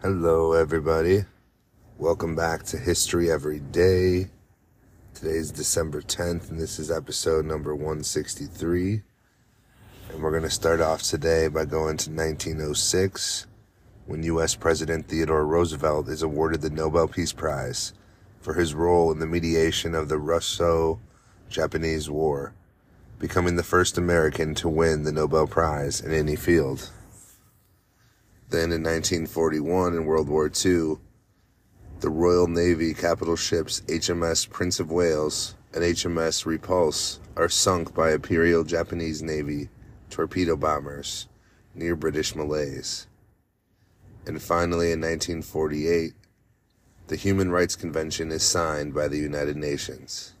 Hello, everybody. Welcome back to History Every Day. Today is December 10th, and this is episode number 163. And we're going to start off today by going to 1906 when U.S. President Theodore Roosevelt is awarded the Nobel Peace Prize for his role in the mediation of the Russo Japanese War, becoming the first American to win the Nobel Prize in any field. Then in 1941, in World War II, the Royal Navy capital ships HMS Prince of Wales and HMS Repulse are sunk by Imperial Japanese Navy torpedo bombers near British Malaya. And finally, in 1948, the Human Rights Convention is signed by the United Nations.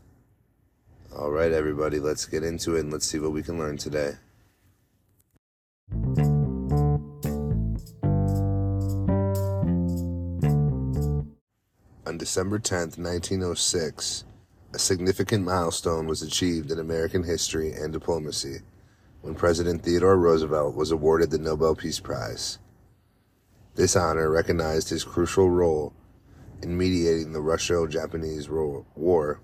All right, everybody, let's get into it and let's see what we can learn today. On December 10th, 1906, a significant milestone was achieved in American history and diplomacy when President Theodore Roosevelt was awarded the Nobel Peace Prize. This honor recognized his crucial role in mediating the Russo-Japanese War,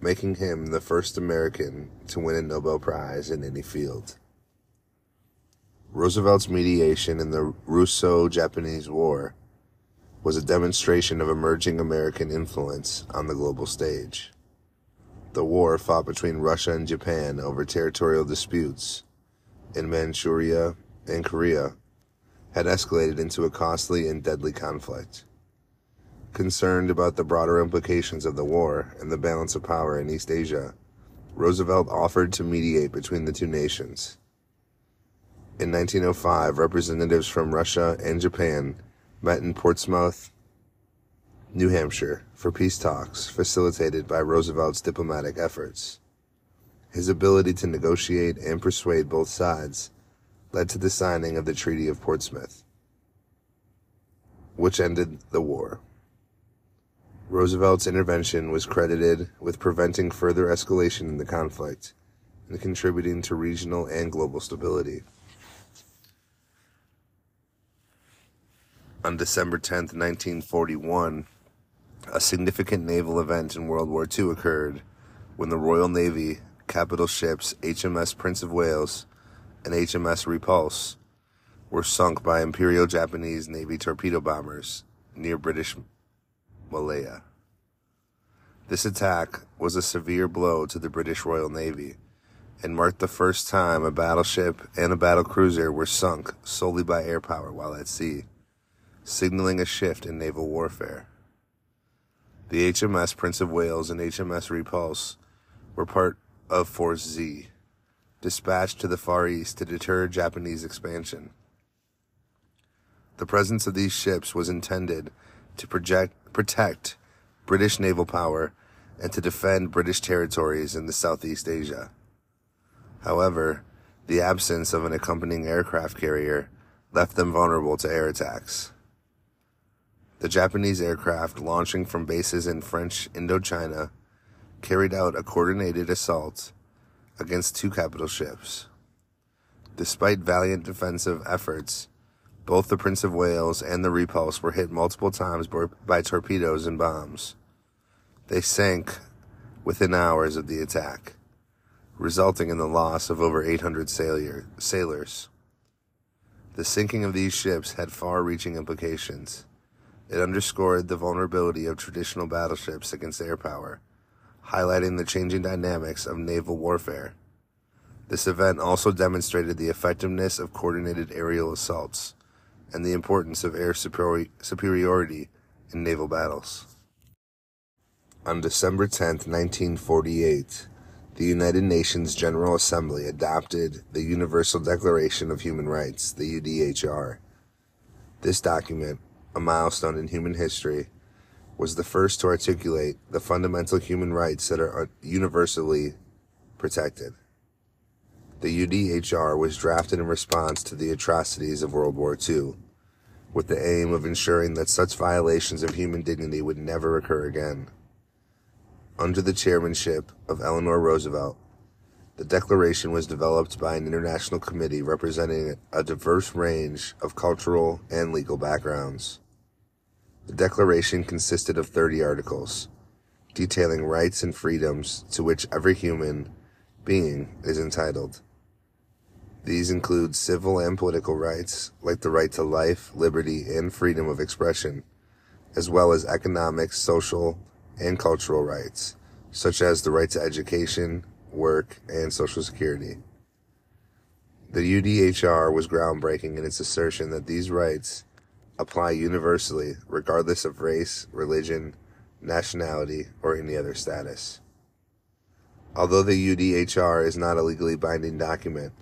making him the first American to win a Nobel Prize in any field. Roosevelt's mediation in the Russo-Japanese War was a demonstration of emerging American influence on the global stage. The war fought between Russia and Japan over territorial disputes in Manchuria and Korea had escalated into a costly and deadly conflict. Concerned about the broader implications of the war and the balance of power in East Asia, Roosevelt offered to mediate between the two nations. In 1905, representatives from Russia and Japan met in Portsmouth, New Hampshire, for peace talks facilitated by Roosevelt's diplomatic efforts. His ability to negotiate and persuade both sides led to the signing of the Treaty of Portsmouth, which ended the war. Roosevelt's intervention was credited with preventing further escalation in the conflict and contributing to regional and global stability. On December 10, 1941, a significant naval event in World War II occurred when the Royal Navy capital ships HMS Prince of Wales and HMS Repulse were sunk by Imperial Japanese Navy torpedo bombers near British Malaya. This attack was a severe blow to the British Royal Navy and marked the first time a battleship and a battle cruiser were sunk solely by air power while at sea signaling a shift in naval warfare. The HMS Prince of Wales and HMS Repulse were part of Force Z, dispatched to the Far East to deter Japanese expansion. The presence of these ships was intended to project, protect British naval power and to defend British territories in the Southeast Asia. However, the absence of an accompanying aircraft carrier left them vulnerable to air attacks. The Japanese aircraft launching from bases in French Indochina carried out a coordinated assault against two capital ships. Despite valiant defensive efforts, both the Prince of Wales and the Repulse were hit multiple times by torpedoes and bombs. They sank within hours of the attack, resulting in the loss of over 800 sailors. The sinking of these ships had far reaching implications. It underscored the vulnerability of traditional battleships against air power, highlighting the changing dynamics of naval warfare. This event also demonstrated the effectiveness of coordinated aerial assaults and the importance of air superiority in naval battles. On December 10, 1948, the United Nations General Assembly adopted the Universal Declaration of Human Rights, the UDHR. This document a milestone in human history, was the first to articulate the fundamental human rights that are universally protected. The UDHR was drafted in response to the atrocities of World War II, with the aim of ensuring that such violations of human dignity would never occur again. under the chairmanship of Eleanor Roosevelt. The Declaration was developed by an international committee representing a diverse range of cultural and legal backgrounds. The Declaration consisted of 30 articles, detailing rights and freedoms to which every human being is entitled. These include civil and political rights, like the right to life, liberty, and freedom of expression, as well as economic, social, and cultural rights, such as the right to education, work, and Social Security. The UDHR was groundbreaking in its assertion that these rights apply universally, regardless of race, religion, nationality, or any other status. Although the UDHR is not a legally binding document,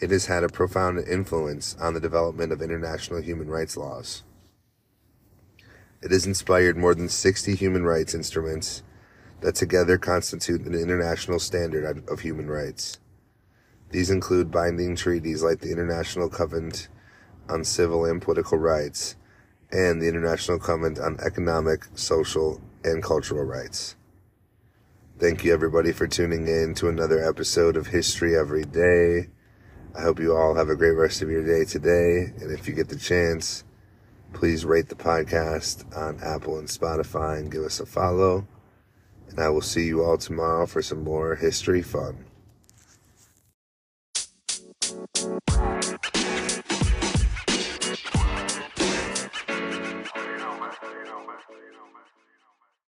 it has had a profound influence on the development of international human rights laws. It has inspired more than 60 human rights instruments that together constitute an international standard of human rights. These include binding treaties like the International Covenant on Civil and Political Rights and the International Covenant on Economic, Social, and Cultural Rights. Thank you everybody for tuning in to another episode of History Every Day. I hope you all have a great rest of your day today. And if you get the chance, please rate the podcast on Apple and Spotify and give us a follow. And I will see you all tomorrow for some more history fun.